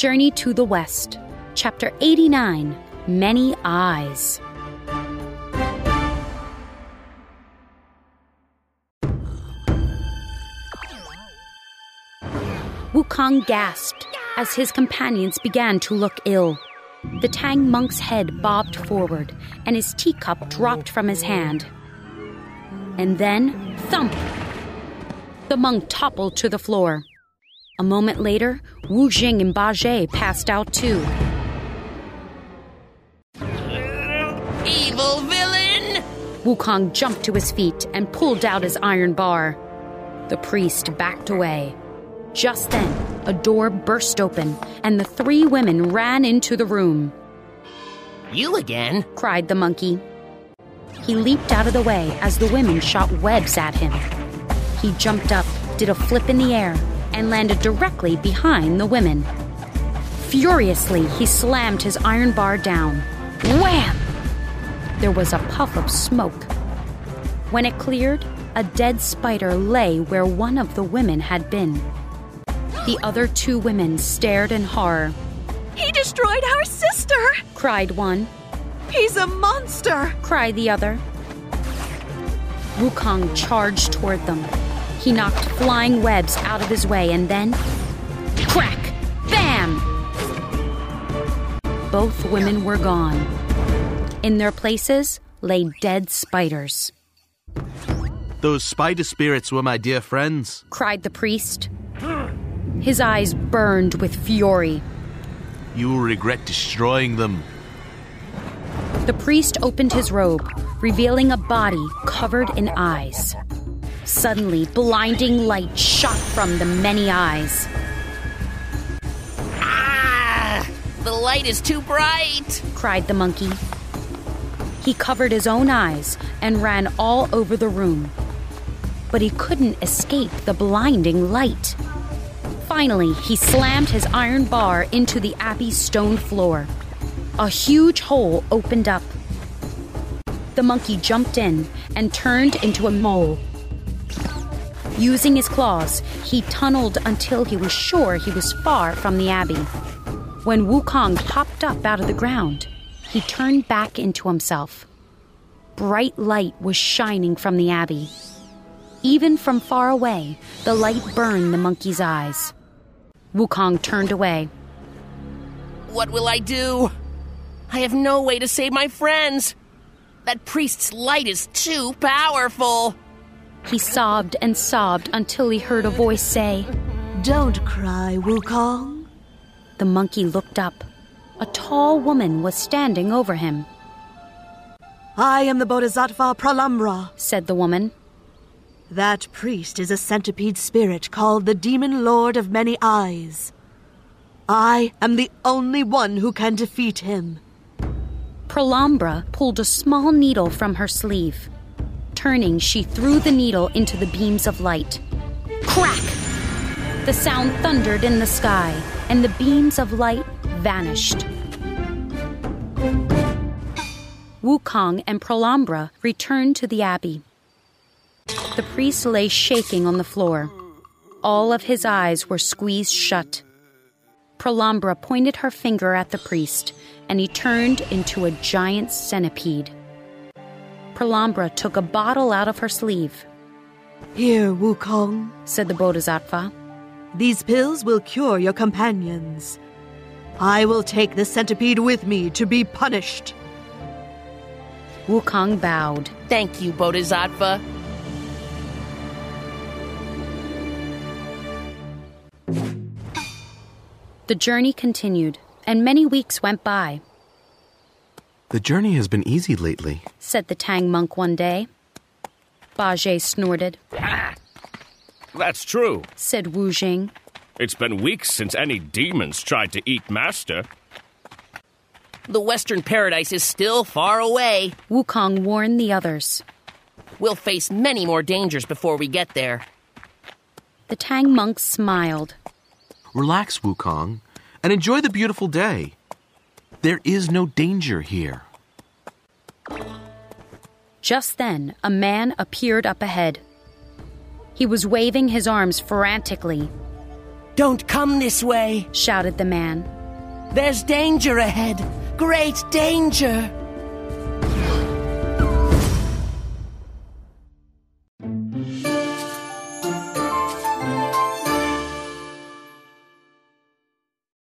Journey to the West, Chapter 89 Many Eyes. Wukong gasped as his companions began to look ill. The Tang monk's head bobbed forward, and his teacup dropped from his hand. And then, thump! The monk toppled to the floor. A moment later, Wu Jing and Ba Jie passed out too. Evil villain! Wukong jumped to his feet and pulled out his iron bar. The priest backed away. Just then, a door burst open, and the three women ran into the room. You again? cried the monkey. He leaped out of the way as the women shot webs at him. He jumped up, did a flip in the air, and landed directly behind the women. Furiously, he slammed his iron bar down. Wham! There was a puff of smoke. When it cleared, a dead spider lay where one of the women had been. The other two women stared in horror. He destroyed our sister! Cried one. He's a monster! Cried the other. Wukong charged toward them. He knocked flying webs out of his way and then. Crack! Bam! Both women were gone. In their places lay dead spiders. Those spider spirits were my dear friends. Cried the priest. His eyes burned with fury. You will regret destroying them. The priest opened his robe, revealing a body covered in eyes. Suddenly, blinding light shot from the many eyes. Ah! The light is too bright! cried the monkey. He covered his own eyes and ran all over the room. But he couldn't escape the blinding light. Finally, he slammed his iron bar into the abbey's stone floor. A huge hole opened up. The monkey jumped in and turned into a mole. Using his claws, he tunneled until he was sure he was far from the abbey. When Wukong popped up out of the ground, he turned back into himself. Bright light was shining from the abbey. Even from far away, the light burned the monkey's eyes. Wukong turned away. What will I do? I have no way to save my friends. That priest's light is too powerful. He sobbed and sobbed until he heard a voice say, Don't cry, Wukong. The monkey looked up. A tall woman was standing over him. I am the Bodhisattva Pralambra, said the woman. That priest is a centipede spirit called the Demon Lord of Many Eyes. I am the only one who can defeat him. Pralambra pulled a small needle from her sleeve. Turning, she threw the needle into the beams of light. Crack! The sound thundered in the sky, and the beams of light vanished. Wukong and Pralambra returned to the abbey. The priest lay shaking on the floor. All of his eyes were squeezed shut. Pralambra pointed her finger at the priest, and he turned into a giant centipede. Pralambra took a bottle out of her sleeve. Here, Wukong, said the Bodhisattva. These pills will cure your companions. I will take the centipede with me to be punished. Wukong bowed. Thank you, Bodhisattva. The journey continued, and many weeks went by. The journey has been easy lately, said the Tang monk one day. Ba Jie snorted. That's true, said Wu Jing. It's been weeks since any demons tried to eat Master. The Western Paradise is still far away. Wukong warned the others. We'll face many more dangers before we get there. The Tang monk smiled. Relax, Wukong, and enjoy the beautiful day. There is no danger here. Just then, a man appeared up ahead. He was waving his arms frantically. Don't come this way. shouted the man. There's danger ahead. Great danger.